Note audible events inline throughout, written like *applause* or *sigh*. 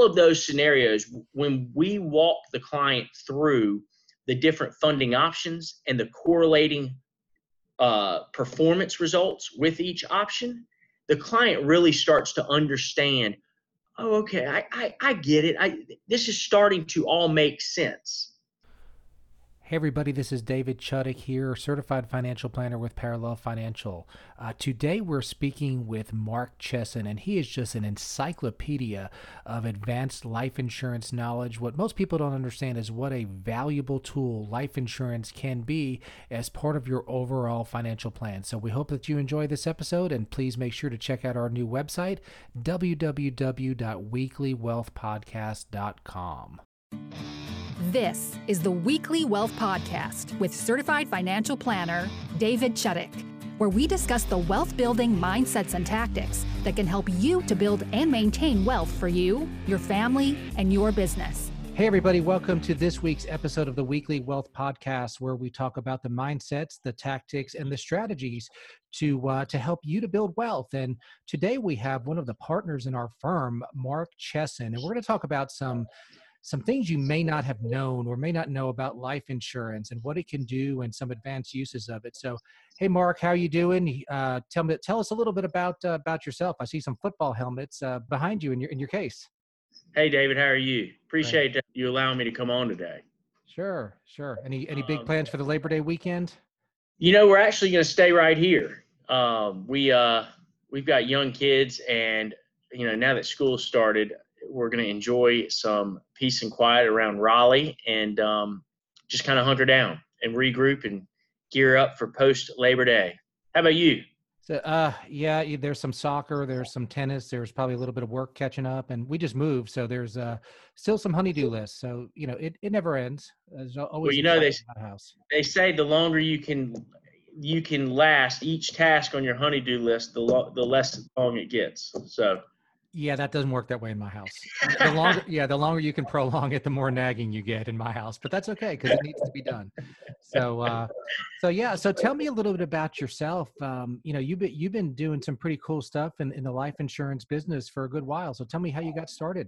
all of those scenarios, when we walk the client through the different funding options and the correlating uh, performance results with each option, the client really starts to understand. Oh, okay, I, I, I get it. I this is starting to all make sense. Hey, everybody, this is David Chuddick here, certified financial planner with Parallel Financial. Uh, today, we're speaking with Mark Chesson, and he is just an encyclopedia of advanced life insurance knowledge. What most people don't understand is what a valuable tool life insurance can be as part of your overall financial plan. So, we hope that you enjoy this episode, and please make sure to check out our new website, www.weeklywealthpodcast.com. This is the Weekly Wealth Podcast with certified financial planner David Chuddick, where we discuss the wealth building mindsets and tactics that can help you to build and maintain wealth for you, your family, and your business. Hey, everybody, welcome to this week's episode of the Weekly Wealth Podcast, where we talk about the mindsets, the tactics, and the strategies to uh, to help you to build wealth. And today we have one of the partners in our firm, Mark Chesson, and we're going to talk about some some things you may not have known or may not know about life insurance and what it can do and some advanced uses of it. So, hey, Mark, how are you doing? Uh, tell me, tell us a little bit about uh, about yourself. I see some football helmets uh, behind you in your in your case. Hey, David, how are you? Appreciate right. you allowing me to come on today. Sure, sure. Any any big um, plans for the Labor Day weekend? You know, we're actually going to stay right here. Um, we uh, we've got young kids, and you know, now that school started, we're going to enjoy some peace and quiet around Raleigh and um, just kind of hunker down and regroup and gear up for post Labor Day. How about you? So, uh, yeah, there's some soccer, there's some tennis, there's probably a little bit of work catching up, and we just moved, so there's uh, still some honeydew lists. So, you know, it, it never ends. There's always well, you know, they house. they say the longer you can you can last each task on your honeydew list, the lo- the less long it gets. So, yeah, that doesn't work that way in my house. The *laughs* longer, yeah, the longer you can prolong it, the more nagging you get in my house. But that's okay because it needs to be done. So, uh, so yeah. So tell me a little bit about yourself. Um, you know, you've been you've been doing some pretty cool stuff in, in the life insurance business for a good while. So tell me how you got started.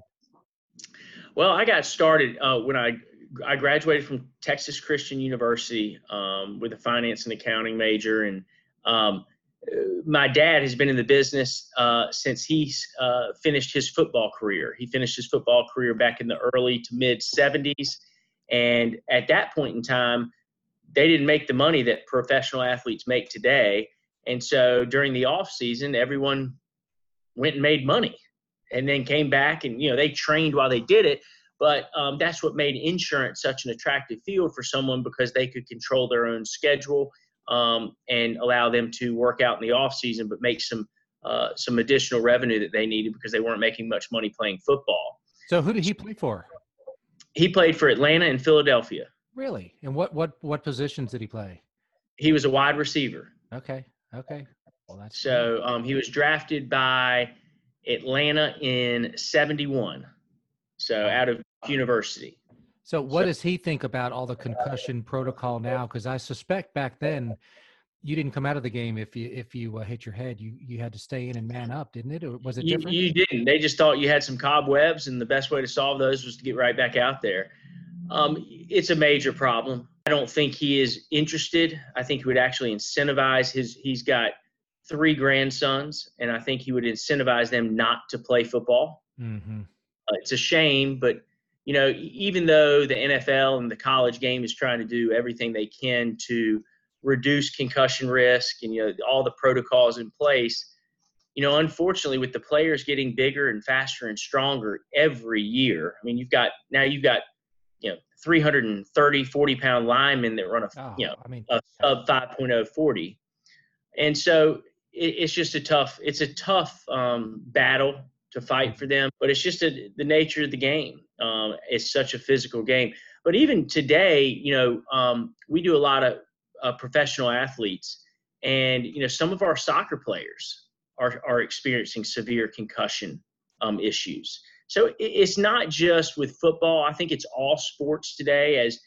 Well, I got started uh, when I I graduated from Texas Christian University um, with a finance and accounting major, and um, my dad has been in the business uh, since he uh, finished his football career. He finished his football career back in the early to mid 70s. And at that point in time, they didn't make the money that professional athletes make today. And so during the off season, everyone went and made money and then came back and, you know, they trained while they did it. But um, that's what made insurance such an attractive field for someone because they could control their own schedule um, and allow them to work out in the off season, but make some uh, some additional revenue that they needed because they weren't making much money playing football. So who did he play for? He played for Atlanta and Philadelphia. Really? And what what what positions did he play? He was a wide receiver. Okay. Okay. Well, that's so. Um, he was drafted by Atlanta in '71. So out of university. So, what so, does he think about all the concussion protocol now? Because I suspect back then you didn't come out of the game if you if you uh, hit your head. You you had to stay in and man up, didn't it? Or was it different? You, you didn't. They just thought you had some cobwebs, and the best way to solve those was to get right back out there. Um, it's a major problem. I don't think he is interested. I think he would actually incentivize his. He's got three grandsons, and I think he would incentivize them not to play football. Mm-hmm. Uh, it's a shame, but you know, even though the NFL and the college game is trying to do everything they can to reduce concussion risk and you know all the protocols in place, you know, unfortunately, with the players getting bigger and faster and stronger every year, I mean, you've got now you've got you know 330 40 pound linemen that run a oh, you know I mean, a sub 5.0 40 and so it, it's just a tough it's a tough um, battle to fight for them but it's just a, the nature of the game um, it's such a physical game. But even today, you know, um, we do a lot of uh, professional athletes, and you know, some of our soccer players are are experiencing severe concussion um, issues. So it, it's not just with football. I think it's all sports today. As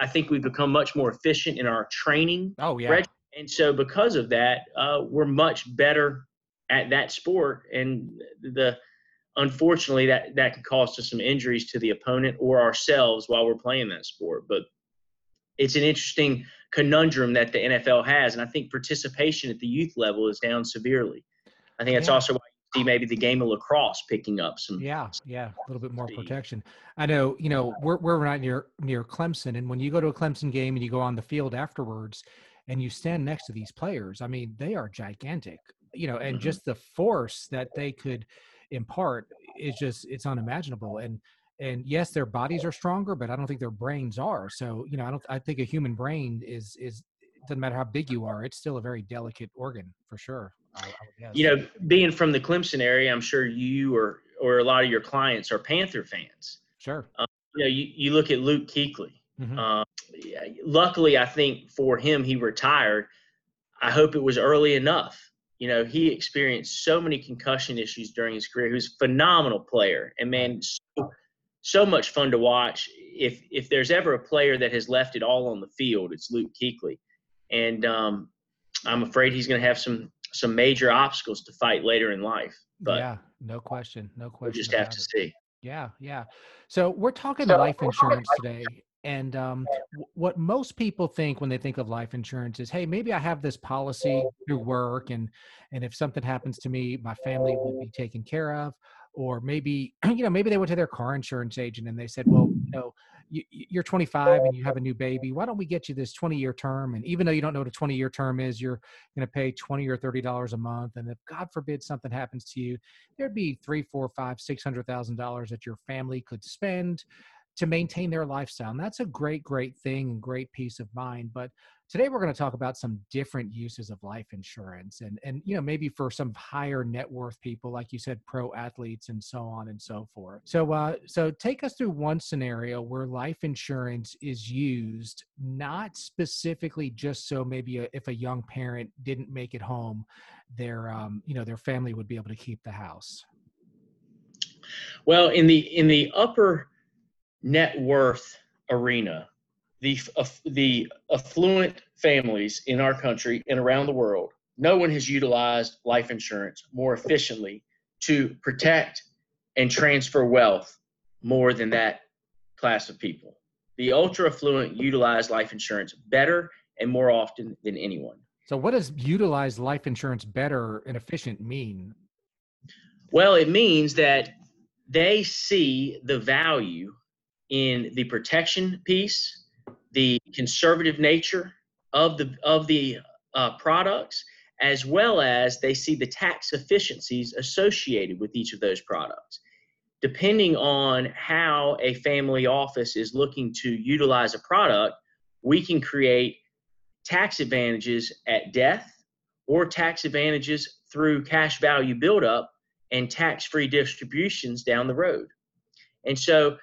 I think we've become much more efficient in our training. Oh yeah. And so because of that, uh, we're much better at that sport, and the unfortunately, that that can cause us some injuries to the opponent or ourselves while we're playing that sport. But it's an interesting conundrum that the NFL has, and I think participation at the youth level is down severely. I think that's yeah. also why you see maybe the game of lacrosse picking up some. Yeah, yeah, a little bit more protection. I know, you know, we're we're not near near Clemson, and when you go to a Clemson game and you go on the field afterwards, and you stand next to these players, I mean, they are gigantic, you know, and mm-hmm. just the force that they could impart is just it's unimaginable. And and yes, their bodies are stronger, but I don't think their brains are. So, you know, I don't. I think a human brain is is doesn't matter how big you are, it's still a very delicate organ for sure. I, I you know, being from the Clemson area, I'm sure you or or a lot of your clients are Panther fans. Sure. Um, you know, you, you look at Luke Kuechly. Mm-hmm. Um, luckily, I think for him, he retired. I hope it was early enough. You know, he experienced so many concussion issues during his career. He was a phenomenal player, and man, so, so much fun to watch. If if there's ever a player that has left it all on the field, it's Luke Kuechly, and um, I'm afraid he's going to have some some major obstacles to fight later in life. But yeah, no question, no question. We'll just have to it. see. Yeah, yeah. So we're talking so, life insurance today. And um, what most people think when they think of life insurance is, hey, maybe I have this policy through work, and and if something happens to me, my family will be taken care of. Or maybe *clears throat* you know maybe they went to their car insurance agent and they said well you know you, are 25 and you have a new baby. Why don't we get you this 20 year term? And even though you don't know what a 20 year term is you're going to pay 20 or 30 dollars a month. And if god forbid something happens to you there'd be three four five six hundred thousand dollars that your family could spend to maintain their lifestyle. And that's a great, great thing and great peace of mind. But today we're going to talk about some different uses of life insurance and, and, you know, maybe for some higher net worth people, like you said, pro athletes and so on and so forth. So, uh, so take us through one scenario where life insurance is used, not specifically just so maybe a, if a young parent didn't make it home, their, um, you know, their family would be able to keep the house. Well, in the, in the upper, net worth arena, the, uh, the affluent families in our country and around the world, no one has utilized life insurance more efficiently to protect and transfer wealth more than that class of people. The ultra affluent utilize life insurance better and more often than anyone. So, what does utilize life insurance better and efficient mean? Well, it means that they see the value in the protection piece, the conservative nature of the of the uh, products, as well as they see the tax efficiencies associated with each of those products. Depending on how a family office is looking to utilize a product, we can create tax advantages at death or tax advantages through cash value buildup and tax free distributions down the road. And so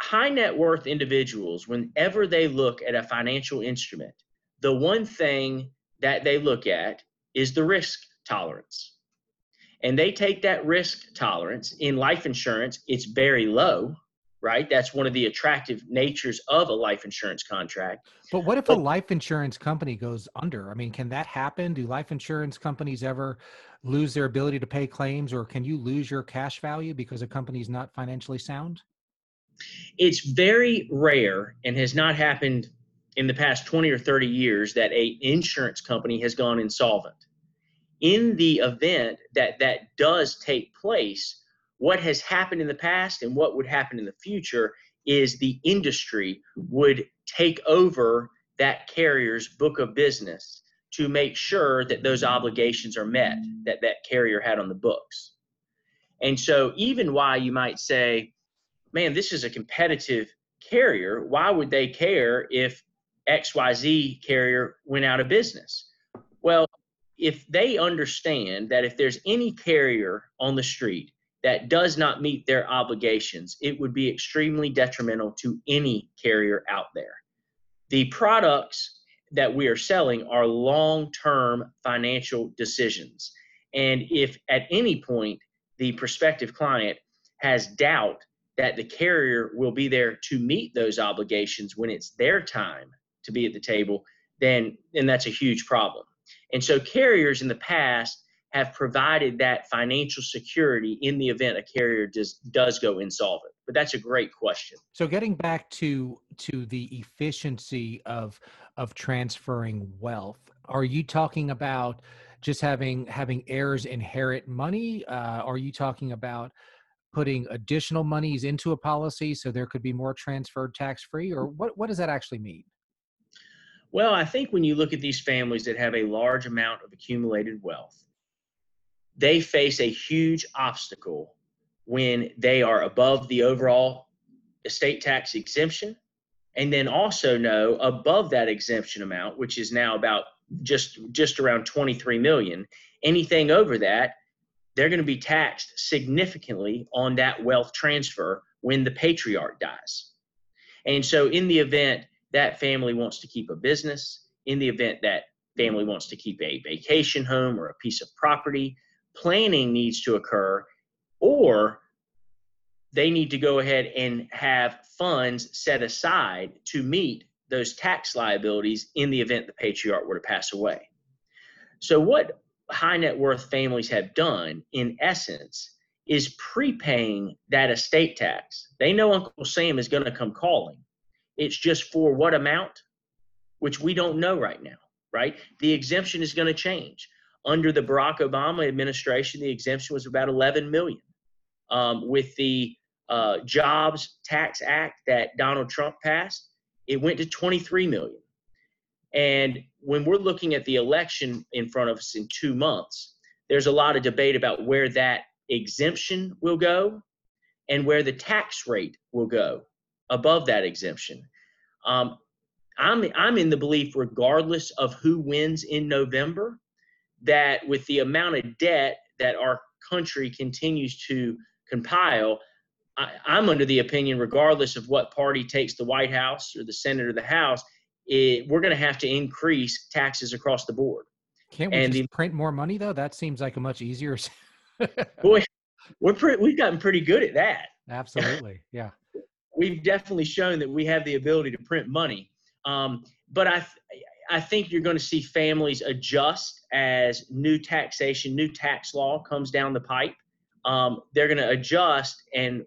high net worth individuals, whenever they look at a financial instrument, the one thing that they look at is the risk tolerance. And they take that risk tolerance in life insurance, it's very low, right? That's one of the attractive natures of a life insurance contract. But what if but, a life insurance company goes under? I mean, can that happen? Do life insurance companies ever lose their ability to pay claims, or can you lose your cash value because a company's not financially sound? It's very rare and has not happened in the past 20 or 30 years that a insurance company has gone insolvent. In the event that that does take place, what has happened in the past and what would happen in the future is the industry would take over that carrier's book of business to make sure that those obligations are met that that carrier had on the books. And so even why you might say, man, this is a competitive carrier. Why would they care if XYZ carrier went out of business? Well, if they understand that if there's any carrier on the street that does not meet their obligations, it would be extremely detrimental to any carrier out there. The products that we are selling are long term financial decisions. And if at any point the prospective client has doubt that the carrier will be there to meet those obligations when it's their time to be at the table, then then that's a huge problem. And so carriers in the past have provided that financial security in the event a carrier does does go insolvent? But that's a great question. So getting back to to the efficiency of of transferring wealth, are you talking about just having having heirs inherit money? Uh, are you talking about putting additional monies into a policy so there could be more transferred tax free, or what what does that actually mean? Well, I think when you look at these families that have a large amount of accumulated wealth, they face a huge obstacle when they are above the overall estate tax exemption and then also know above that exemption amount which is now about just just around 23 million anything over that they're going to be taxed significantly on that wealth transfer when the patriarch dies and so in the event that family wants to keep a business in the event that family wants to keep a vacation home or a piece of property planning needs to occur or they need to go ahead and have funds set aside to meet those tax liabilities in the event the patriarch were to pass away. So, what high net worth families have done, in essence, is prepaying that estate tax. They know Uncle Sam is going to come calling. It's just for what amount, which we don't know right now, right? The exemption is going to change. Under the Barack Obama administration, the exemption was about 11 million. Um, with the uh, Jobs Tax Act that Donald Trump passed, it went to 23 million. And when we're looking at the election in front of us in two months, there's a lot of debate about where that exemption will go and where the tax rate will go above that exemption. Um, I'm, I'm in the belief, regardless of who wins in November, that with the amount of debt that our country continues to compile, I, am under the opinion, regardless of what party takes the White House or the Senate or the House, it, we're going to have to increase taxes across the board. Can't we and just the, print more money though? That seems like a much easier. *laughs* boy, we're pretty. We've gotten pretty good at that. Absolutely, yeah. we've definitely shown that we have the ability to print money. Um, but I, I think you're going to see families adjust as new taxation, new tax law comes down the pipe. Um, they're going to adjust and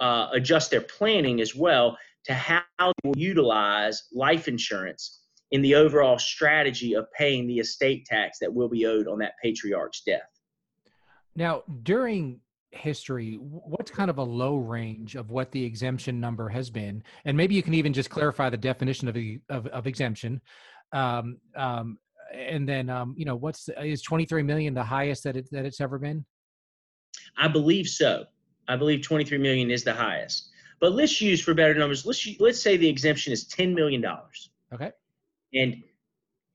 uh, adjust their planning as well to how they will utilize life insurance in the overall strategy of paying the estate tax that will be owed on that patriarch's death. Now, during history, what's kind of a low range of what the exemption number has been? And maybe you can even just clarify the definition of, of, of exemption. Um, um, and then, um, you know, what's is 23 million the highest that it, that it's ever been? I believe so. I believe 23 million is the highest. But let's use for better numbers. Let's let's say the exemption is 10 million dollars. Okay. And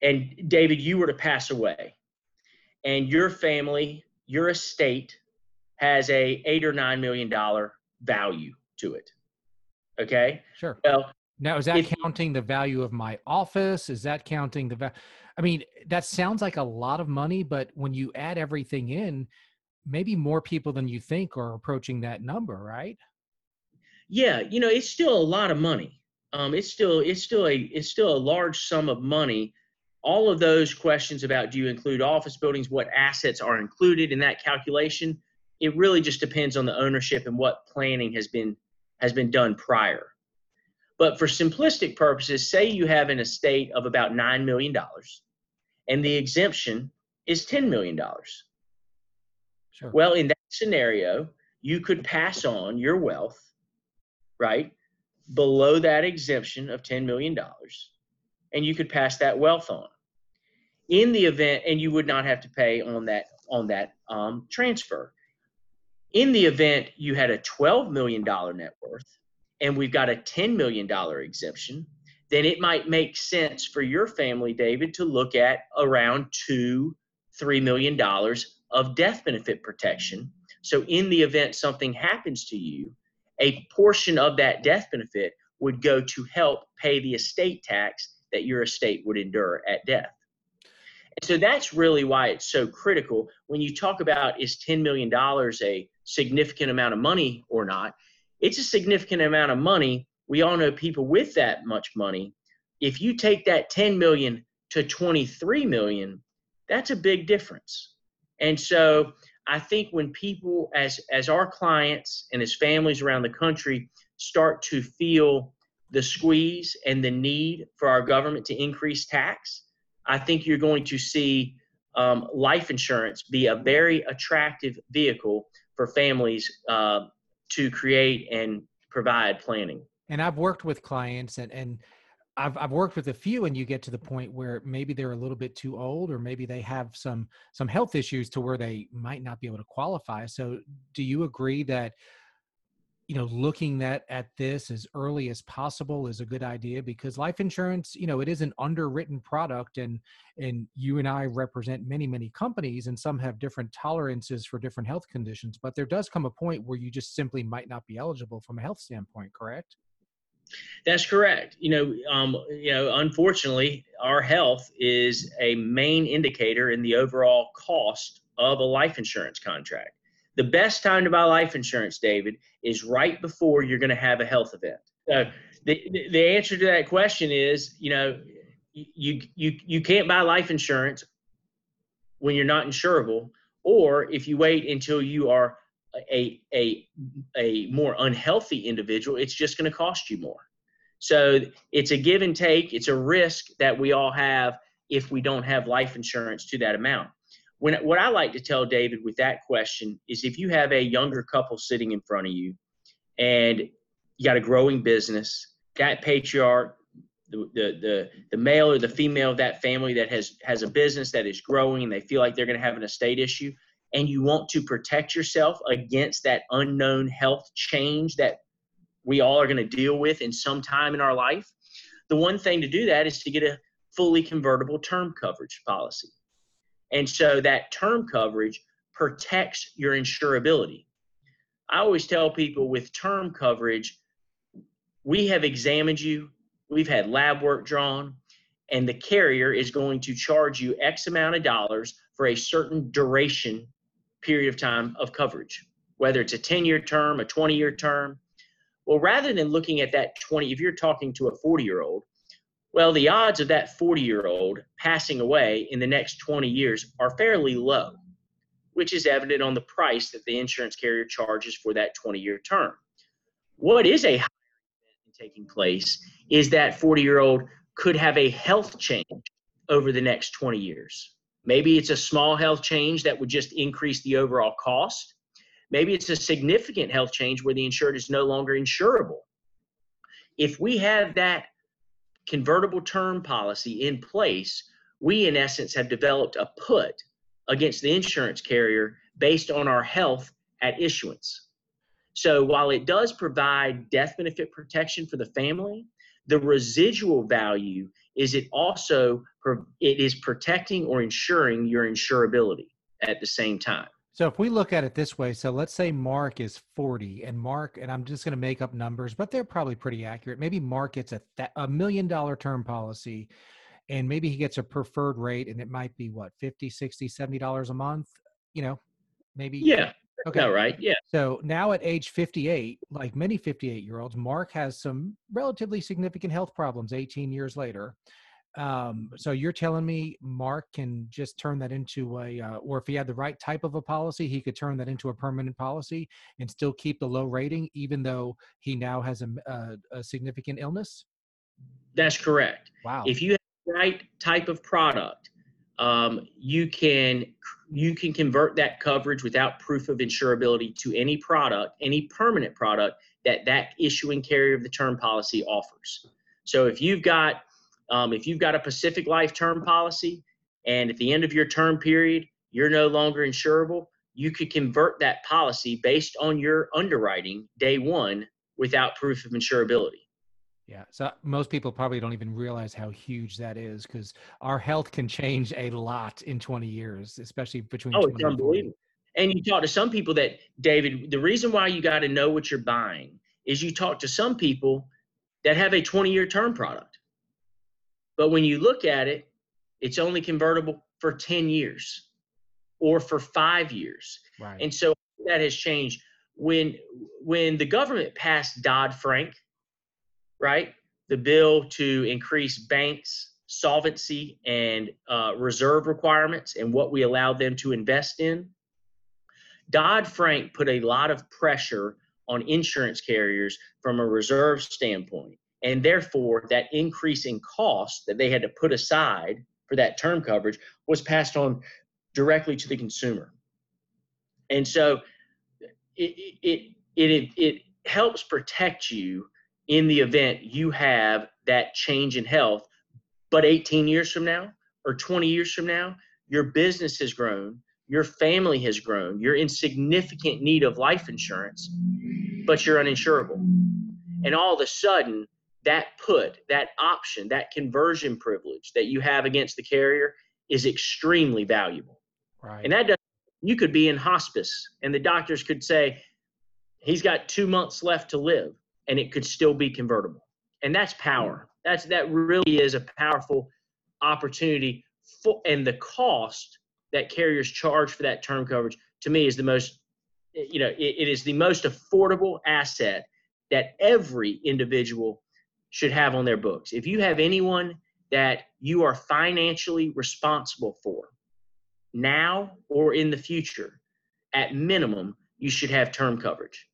and David, you were to pass away, and your family, your estate, has a eight or nine million dollar value to it. Okay. Sure. Well, now is that if, counting the value of my office? Is that counting the value? I mean, that sounds like a lot of money, but when you add everything in, maybe more people than you think are approaching that number, right? Yeah, you know, it's still a lot of money. Um, it's still it's still a it's still a large sum of money. All of those questions about do you include office buildings, what assets are included in that calculation, it really just depends on the ownership and what planning has been has been done prior. But for simplistic purposes, say you have an estate of about $9 million and the exemption is $10 million. Sure. Well, in that scenario, you could pass on your wealth, right, below that exemption of $10 million, and you could pass that wealth on. In the event, and you would not have to pay on that on that um, transfer. In the event you had a $12 million net worth, and we've got a $10 million exemption, then it might make sense for your family, David, to look at around two, $3 million of death benefit protection. So, in the event something happens to you, a portion of that death benefit would go to help pay the estate tax that your estate would endure at death. And so that's really why it's so critical. When you talk about is $10 million a significant amount of money or not, it's a significant amount of money. We all know people with that much money. If you take that 10 million to 23 million, that's a big difference. And so I think when people, as as our clients and as families around the country, start to feel the squeeze and the need for our government to increase tax, I think you're going to see um, life insurance be a very attractive vehicle for families uh, to create and provide planning. And I've worked with clients and, and I've, I've worked with a few and you get to the point where maybe they're a little bit too old or maybe they have some some health issues to where they might not be able to qualify. So do you agree that you know looking at at this as early as possible is a good idea? Because life insurance you know it is an underwritten product and and you and i represent many many companies and some have different tolerances for different health conditions but there does come a point where you just simply might not be eligible from a health standpoint correct that's correct. You know, um, you know, unfortunately, our health is a main indicator in the overall cost of a life insurance contract. The best time to buy life insurance, David, is right before you're going to have a health event. So the, the answer to that question is, you know, you you you can't buy life insurance when you're not insurable, or if you wait until you are a a a more unhealthy individual, it's just going to cost you more. So it's a give and take. It's a risk that we all have if we don't have life insurance to that amount. When what I like to tell David with that question is if you have a younger couple sitting in front of you and you got a growing business, that patriarch, the, the the the male or the female of that family that has has a business that is growing and they feel like they're going to have an estate issue and you want to protect yourself against that unknown health change that we all are going to deal with in some time in our life, the one thing to do that is to get a fully convertible term coverage policy. And so that term coverage protects your insurability. I always tell people with term coverage, we have examined you, we've had lab work drawn, and the carrier is going to charge you X amount of dollars for a certain duration period of time of coverage, whether it's a 10 year term, a 20 year term. Well, rather than looking at that 20, if you're talking to a 40 year old, well, the odds of that 40 year old passing away in the next 20 years are fairly low, which is evident on the price that the insurance carrier charges for that 20 year term. What is a taking place is that 40 year old could have a health change over the next 20 years. Maybe it's a small health change that would just increase the overall cost. Maybe it's a significant health change where the insured is no longer insurable. If we have that convertible term policy in place, we in essence have developed a put against the insurance carrier based on our health at issuance. So while it does provide death benefit protection for the family, the residual value is it also it is protecting or ensuring your insurability at the same time. So if we look at it this way, so let's say Mark is 40 and Mark, and I'm just going to make up numbers, but they're probably pretty accurate. Maybe Mark gets a, th- a million dollar term policy and maybe he gets a preferred rate and it might be what, 50, 60, 70 dollars a month, you know, maybe. Yeah. Okay. All right. Yeah. So now at age 58, like many 58 year olds, Mark has some relatively significant health problems 18 years later um so you're telling me mark can just turn that into a uh, or if he had the right type of a policy he could turn that into a permanent policy and still keep the low rating even though he now has a, a, a significant illness that's correct wow if you have the right type of product um, you can you can convert that coverage without proof of insurability to any product any permanent product that that issuing carrier of the term policy offers so if you've got um, if you've got a Pacific Life term policy and at the end of your term period, you're no longer insurable, you could convert that policy based on your underwriting day one without proof of insurability. Yeah. So most people probably don't even realize how huge that is because our health can change a lot in 20 years, especially between. Oh, it's unbelievable. And you talk to some people that, David, the reason why you got to know what you're buying is you talk to some people that have a 20 year term product. But when you look at it, it's only convertible for 10 years or for five years. Right. And so that has changed. When when the government passed Dodd Frank, right, the bill to increase banks' solvency and uh, reserve requirements and what we allow them to invest in, Dodd Frank put a lot of pressure on insurance carriers from a reserve standpoint. And therefore, that increase in cost that they had to put aside for that term coverage was passed on directly to the consumer. And so it, it, it, it, helps protect you in the event you have that change in health. But 18 years from now or 20 years from now, your business has grown, your family has grown, you're in significant need of life insurance, but you're uninsurable. And all of a sudden, that put, that option, that conversion privilege that you have against the carrier is extremely valuable. Right. And that does, you could be in hospice and the doctors could say, he's got two months left to live and it could still be convertible. And that's power. That's, that really is a powerful opportunity for, and the cost that carriers charge for that term coverage to me is the most, you know, it, it is the most affordable asset that every individual should have on their books. If you have anyone that you are financially responsible for now or in the future, at minimum, you should have term coverage.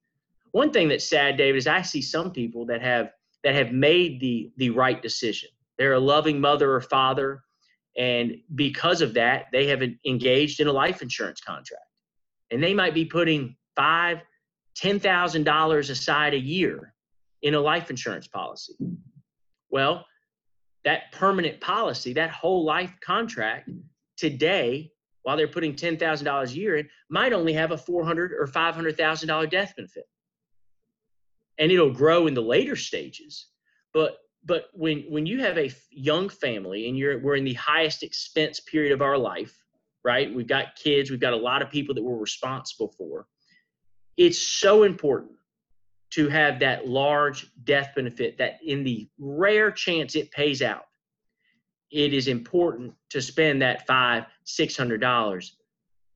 One thing that's sad, David, is I see some people that have that have made the the right decision. They're a loving mother or father, and because of that, they have engaged in a life insurance contract, and they might be putting five, ten thousand dollars aside a year in a life insurance policy. Well, that permanent policy, that whole life contract today, while they're putting $10,000 a year in, might only have a 400 or $500,000 death benefit. And it'll grow in the later stages. But but when when you have a young family and you're we're in the highest expense period of our life, right? We've got kids, we've got a lot of people that we're responsible for. It's so important to have that large death benefit that in the rare chance it pays out it is important to spend that five six hundred dollars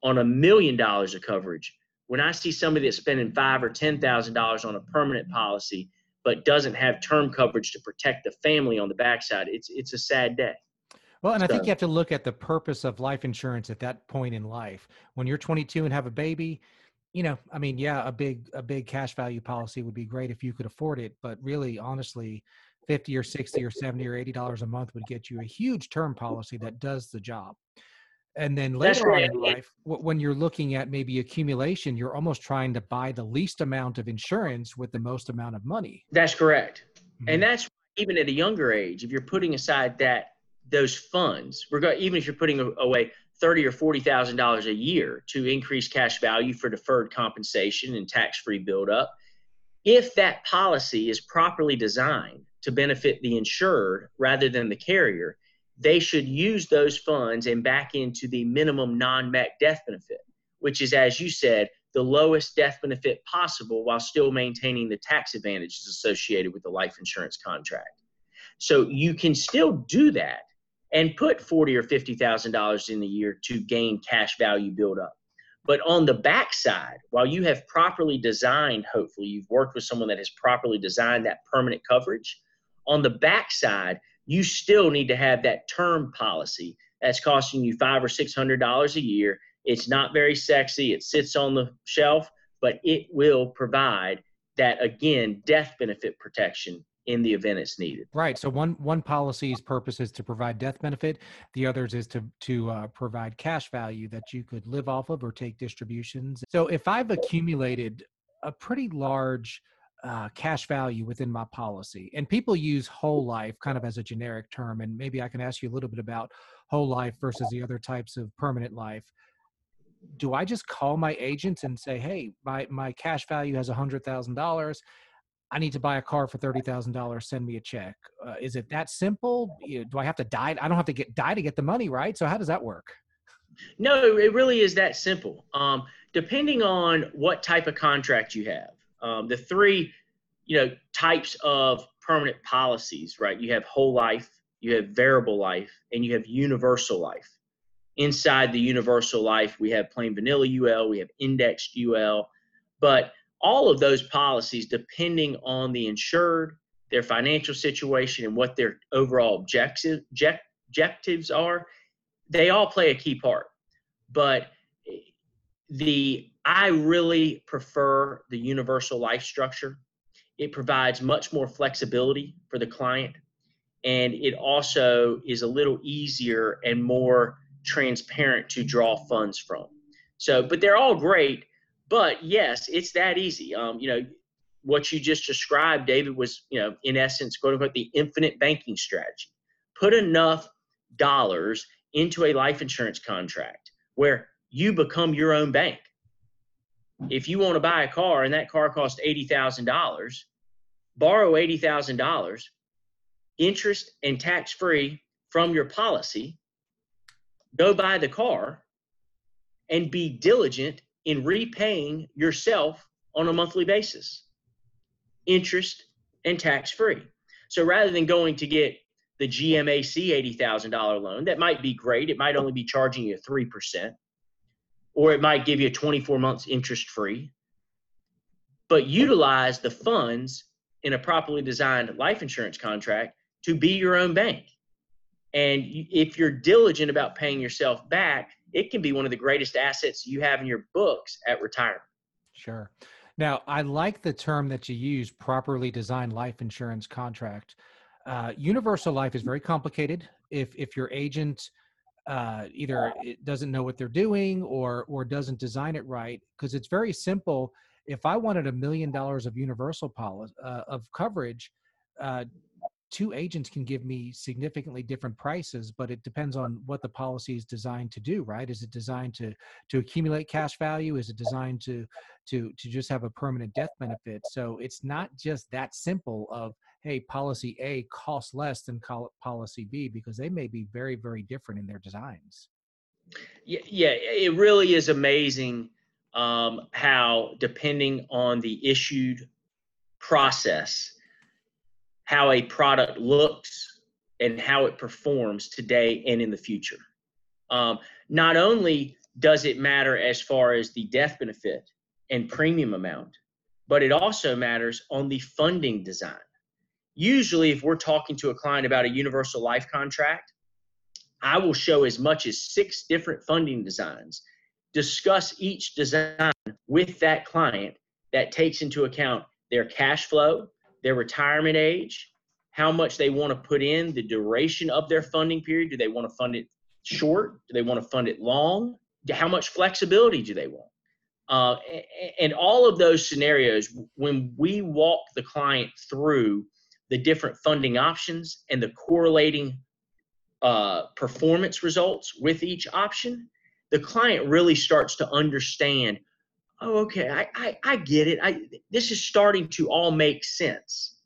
on a million dollars of coverage when i see somebody that's spending five or ten thousand dollars on a permanent policy but doesn't have term coverage to protect the family on the backside it's it's a sad day well, and so, I think you have to look at the purpose of life insurance at that point in life. When you're 22 and have a baby, you know, I mean, yeah, a big a big cash value policy would be great if you could afford it, but really, honestly, fifty or sixty or seventy or eighty dollars a month would get you a huge term policy that does the job. And then later right. on in life, when you're looking at maybe accumulation, you're almost trying to buy the least amount of insurance with the most amount of money. That's correct, mm-hmm. and that's even at a younger age. If you're putting aside that those funds, even if you're putting away thirty or forty thousand dollars a year to increase cash value for deferred compensation and tax-free buildup. If that policy is properly designed to benefit the insured rather than the carrier, they should use those funds and back into the minimum non-MEC death benefit, which is, as you said, the lowest death benefit possible while still maintaining the tax advantages associated with the life insurance contract. So you can still do that and put forty or fifty thousand dollars in a year to gain cash value build up. But on the backside, while you have properly designed, hopefully you've worked with someone that has properly designed that permanent coverage. On the backside, you still need to have that term policy that's costing you five or six hundred dollars a year. It's not very sexy. It sits on the shelf, but it will provide that again death benefit protection in the event it's needed. Right. So one one policy's purpose is to provide death benefit. The others is to to uh, provide cash value that you could live off of or take distributions. So if I've accumulated a pretty large uh, cash value within my policy, and people use whole life kind of as a generic term, and maybe I can ask you a little bit about whole life versus the other types of permanent life. Do I just call my agents and say, "Hey, my my cash value has a hundred thousand dollars"? I need to buy a car for thirty thousand dollars. Send me a check. Uh, is it that simple? Do I have to die? I don't have to get die to get the money, right? So how does that work? No, it really is that simple. Um, depending on what type of contract you have, um, the three, you know, types of permanent policies, right? You have whole life, you have variable life, and you have universal life. Inside the universal life, we have plain vanilla UL, we have indexed UL, but all of those policies, depending on the insured, their financial situation, and what their overall objective, objectives are, they all play a key part. But the I really prefer the universal life structure. It provides much more flexibility for the client, and it also is a little easier and more transparent to draw funds from. So, but they're all great. But yes, it's that easy. Um, you know, what you just described, David, was you know in essence, quote unquote, the infinite banking strategy. Put enough dollars into a life insurance contract where you become your own bank. If you want to buy a car and that car costs $80,000, borrow $80,000, interest and tax free from your policy, go buy the car, and be diligent in repaying yourself on a monthly basis, interest and tax free. So rather than going to get the GMAC $80,000 loan, that might be great. It might only be charging you 3% or it might give you 24 months interest free. But utilize the funds in a properly designed life insurance contract to be your own bank. And if you're diligent about paying yourself back, it can be one of the greatest assets you have in your books at retirement. Sure. Now, I like the term that you use properly designed life insurance contract. Uh, universal life is very complicated. If if your agent uh, either it doesn't know what they're doing or or doesn't design it right because it's very simple. If i wanted a million dollars of universal policy uh, of coverage uh, two agents can give me significantly different prices but it depends on what the policy is designed to do right? Is it designed to to accumulate cash value? Is it designed to to to just have a permanent death benefit? So it's not just that simple of hey, policy A costs less than policy B because they may be very, very different in their designs. Yeah, yeah it really is amazing um, how, depending on the issued process, how a product looks and how it performs today and in the future. Um, not only does it matter as far as the death benefit and premium amount, but it also matters on the funding design usually if we're talking to a client about a universal life contract i will show as much as six different funding designs discuss each design with that client that takes into account their cash flow their retirement age how much they want to put in the duration of their funding period. Do they want to fund it short? Do they want to fund it long? How much flexibility do they want? Uh, and all of those scenarios when we walk the client through the different funding options and the correlating uh, performance results with each option, the client really starts to understand oh okay I, I, I get it. I, this is starting to all make sense.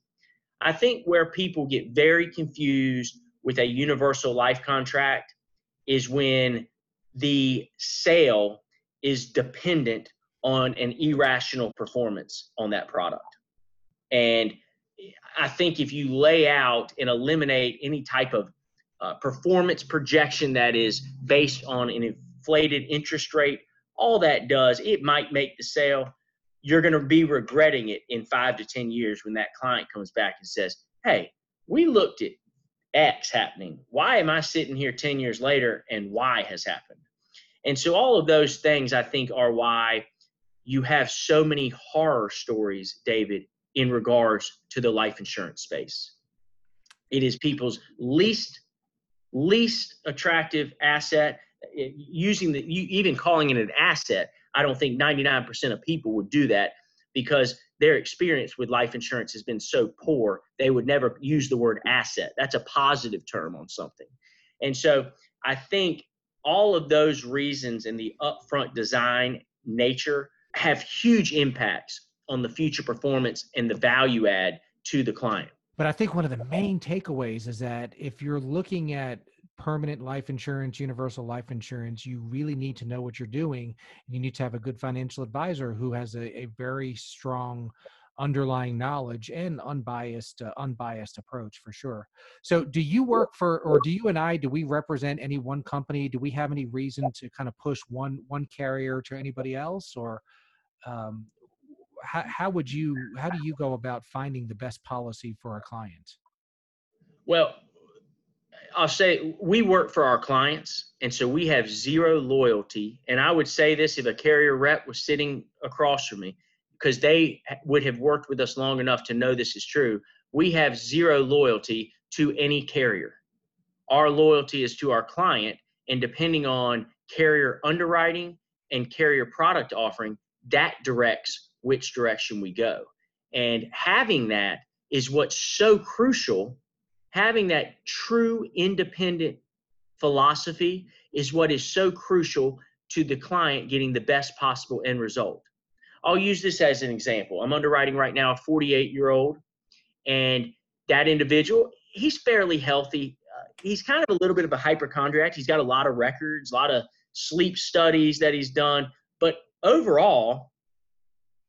I think where people get very confused with a universal life contract is when the sale is dependent on an irrational performance on that product. And I think if you lay out and eliminate any type of uh, performance projection that is based on an inflated interest rate, all that does, it might make the sale. You're going to be regretting it in five to 10 years when that client comes back and says, Hey, we looked at X happening. Why am I sitting here 10 years later and Y has happened? And so, all of those things I think are why you have so many horror stories, David, in regards to the life insurance space. It is people's least least attractive asset. Eh, using the even calling it an asset, I don't think 99% of people would do that because their experience with life insurance has been so poor they would never use the word asset. That's a positive term on something. And so I think all of those reasons and the upfront design nature have huge impacts on the future performance and the value add to the client. But I think one of the main takeaways is that if you're looking at permanent life insurance, universal life insurance, you really need to know what you're doing. You need to have a good financial advisor who has a, a very strong underlying knowledge and unbiased uh, unbiased approach for sure so do you work for or do you and i do we represent any one company do we have any reason to kind of push one one carrier to anybody else or um, how, how would you how do you go about finding the best policy for a client well I'll say we work for our clients, and so we have zero loyalty. And I would say this if a carrier rep was sitting across from me, because they would have worked with us long enough to know this is true. We have zero loyalty to any carrier. Our loyalty is to our client, and depending on carrier underwriting and carrier product offering, that directs which direction we go. And having that is what's so crucial. Having that true independent philosophy is what is so crucial to the client getting the best possible end result. I'll use this as an example. I'm underwriting right now a 48 year old, and that individual, he's fairly healthy. Uh, he's kind of a little bit of a hypochondriac. He's got a lot of records, a lot of sleep studies that he's done, but overall,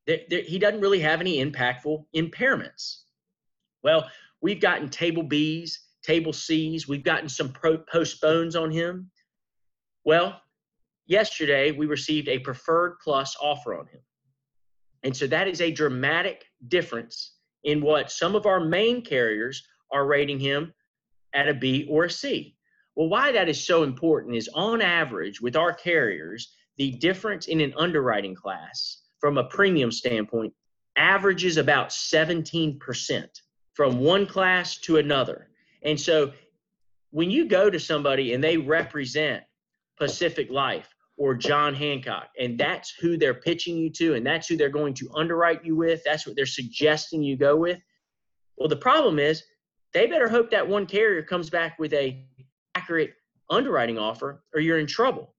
there, there, he doesn't really have any impactful impairments. Well, we've gotten table B's, table C's, we've gotten some pro- postpones on him. Well, yesterday we received a preferred plus offer on him. And so that is a dramatic difference in what some of our main carriers are rating him at a B or a C. Well, why that is so important is on average with our carriers, the difference in an underwriting class from a premium standpoint averages about 17% from one class to another. And so when you go to somebody and they represent Pacific Life or John Hancock, and that's who they're pitching you to, and that's who they're going to underwrite you with. That's what they're suggesting you go with. Well, the problem is they better hope that one carrier comes back with a accurate underwriting offer, or you're in trouble.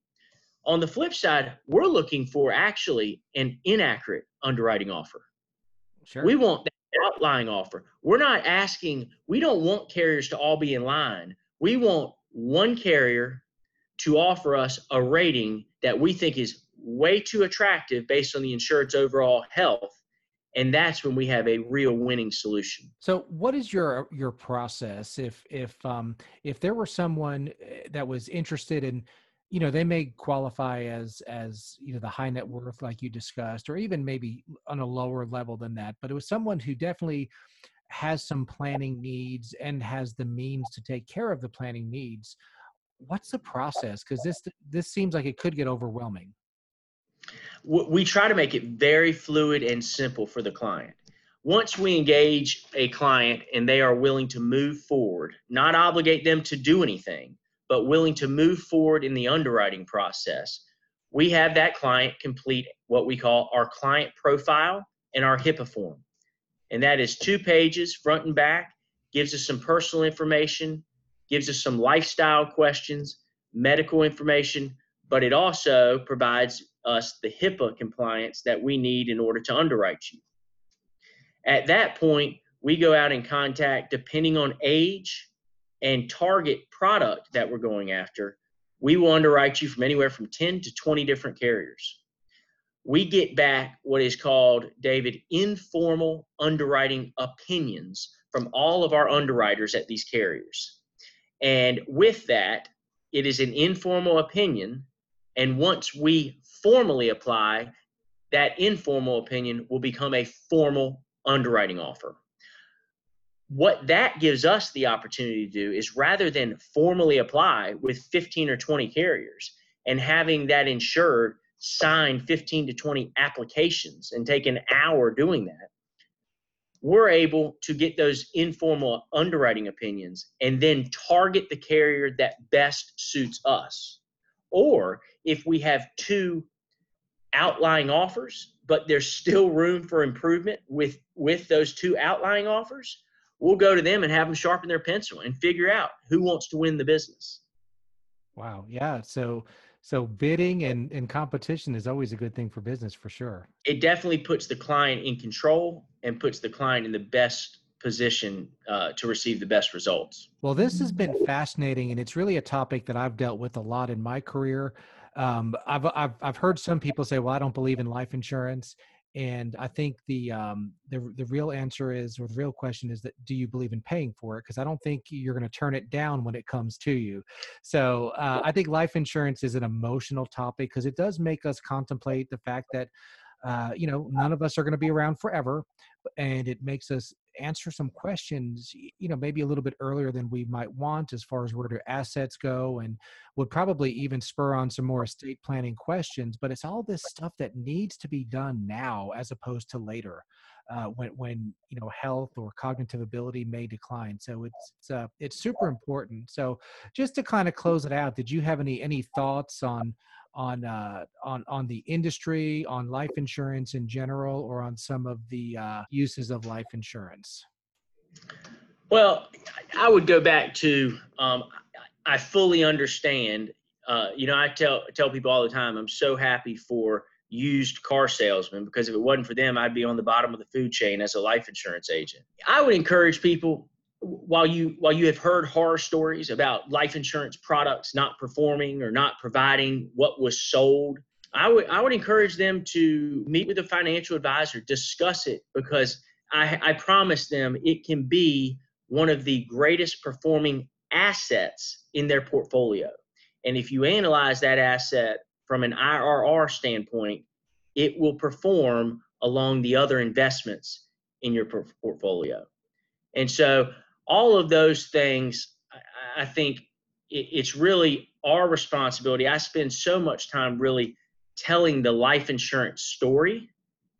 On the flip side, we're looking for actually an inaccurate underwriting offer. Sure. We want that outlying offer. We're not asking, we don't want carriers to all be in line. We want one carrier to offer us a rating that we think is way too attractive based on the insured's overall health and that's when we have a real winning solution so what is your your process if if um if there were someone eh, that was interested in you know they may qualify as as you know the high net worth like you discussed or even maybe on a lower level than that but it was someone who definitely has some planning needs and has the means to take care of the planning needs. What's the process? Because this this seems like it could get overwhelming. We try to make it very fluid and simple for the client. Once we engage a client and they are willing to move forward not obligate them to do anything but willing to move forward in the underwriting process we have that client complete what we call our client profile and our HIPAA form. And that is two pages, front and back, gives us some personal information, gives us some lifestyle questions, medical information, but it also provides us the HIPAA compliance that we need in order to underwrite you. At that point, we go out and contact, depending on age and target product that we're going after, we will underwrite you from anywhere from 10 to 20 different carriers. We get back what is called, David, informal underwriting opinions from all of our underwriters at these carriers. And with that, it is an informal opinion. And once we formally apply, that informal opinion will become a formal underwriting offer. What that gives us the opportunity to do is rather than formally apply with 15 or 20 carriers and having that insured sign 15 to 20 applications and take an hour doing that, we're able to get those informal underwriting opinions and then target the carrier that best suits us. Or if we have two outlying offers, but there's still room for improvement with with those two outlying offers, we'll go to them and have them sharpen their pencil and figure out who wants to win the business. Wow. Yeah. So so bidding and, and competition is always a good thing for business for sure. It definitely puts the client in control and puts the client in the best position uh, to receive the best results. Well, this has been fascinating, and it's really a topic that I've dealt with a lot in my career. Um, I've, I've I've heard some people say, "Well, I don't believe in life insurance," and I think the um, the the real answer is, or the real question is that do you believe in paying for it? Because I don't think you're going to turn it down when it comes to you. So uh, I think life insurance is an emotional topic because it does make us contemplate the fact that uh, you know none of us are going to be around forever, and it makes us answer some questions, you know, maybe a little bit earlier than we might want as far as where do assets go, and would probably even spur on some more estate planning questions. But it's all this stuff that needs to be done now as opposed to later. Uh, when when you know health or cognitive ability may decline. So it's it's, uh, it's super important. So just to kind of close it out, did you have any any thoughts on on uh, on on the industry, on life insurance in general, or on some of the uh, uses of life insurance? Well, I would go back to um, I fully understand. Uh, you know, I tell tell people all the time, I'm so happy for used car salesmen because if it wasn't for them, I'd be on the bottom of the food chain as a life insurance agent. I would encourage people while you while you have heard horror stories about life insurance products not performing or not providing what was sold, I would I would encourage them to meet with a financial advisor, discuss it because I, I promise them it can be one of the greatest performing assets in their portfolio. And if you analyze that asset from an IRR standpoint, it will perform along the other investments in your portfolio. And so, all of those things, I think it's really our responsibility. I spend so much time really telling the life insurance story,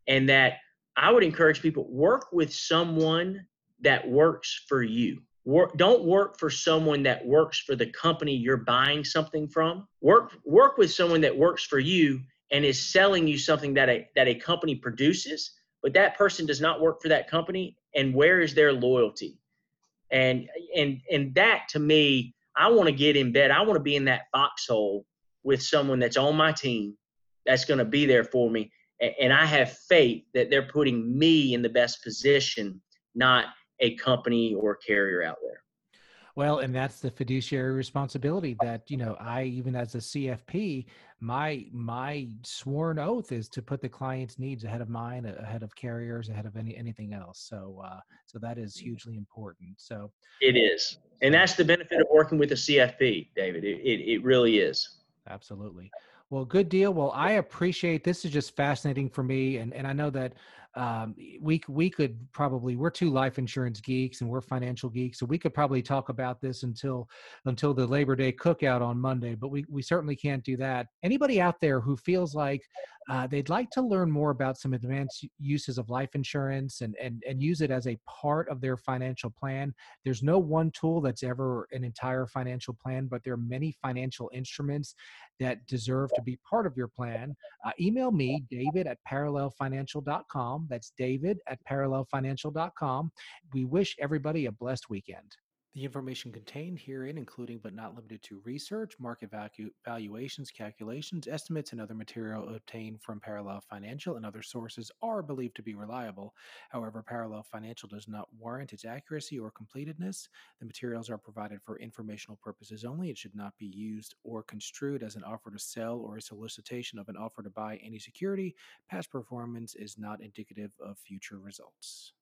and that I would encourage people work with someone that works for you. Work don't work for someone that works for the company you're buying something from. Work work with someone that works for you and is selling you something that a that a company produces but that person does not work for that company and where is their loyalty and and and that to me i want to get in bed i want to be in that foxhole with someone that's on my team that's going to be there for me and i have faith that they're putting me in the best position not a company or carrier out there. Well, and that's the fiduciary responsibility that, you know, I even as a CFP, my my sworn oath is to put the client's needs ahead of mine, ahead of carriers, ahead of any anything else. So uh so that is hugely important. So it is. And that's the benefit of working with a CFP, David. It it, it really is. Absolutely. Well, good deal. Well, I appreciate this is just fascinating for me and and I know that um, we we could probably we're two life insurance geeks and we're financial geeks, so we could probably talk about this until until the Labor Day cookout on Monday. But we we certainly can't do that. Anybody out there who feels like uh, they'd like to learn more about some advanced uses of life insurance and, and and use it as a part of their financial plan. There's no one tool that's ever an entire financial plan, but there are many financial instruments that deserve to be part of your plan. Uh, email me, David at parallelfinancial.com. That's David at parallelfinancial.com. We wish everybody a blessed weekend. The information contained herein, including but not limited to research, market vacu- valuations, calculations, estimates, and other material obtained from Parallel Financial and other sources, are believed to be reliable. However, Parallel Financial does not warrant its accuracy or completeness. The materials are provided for informational purposes only. It should not be used or construed as an offer to sell or a solicitation of an offer to buy any security. Past performance is not indicative of future results.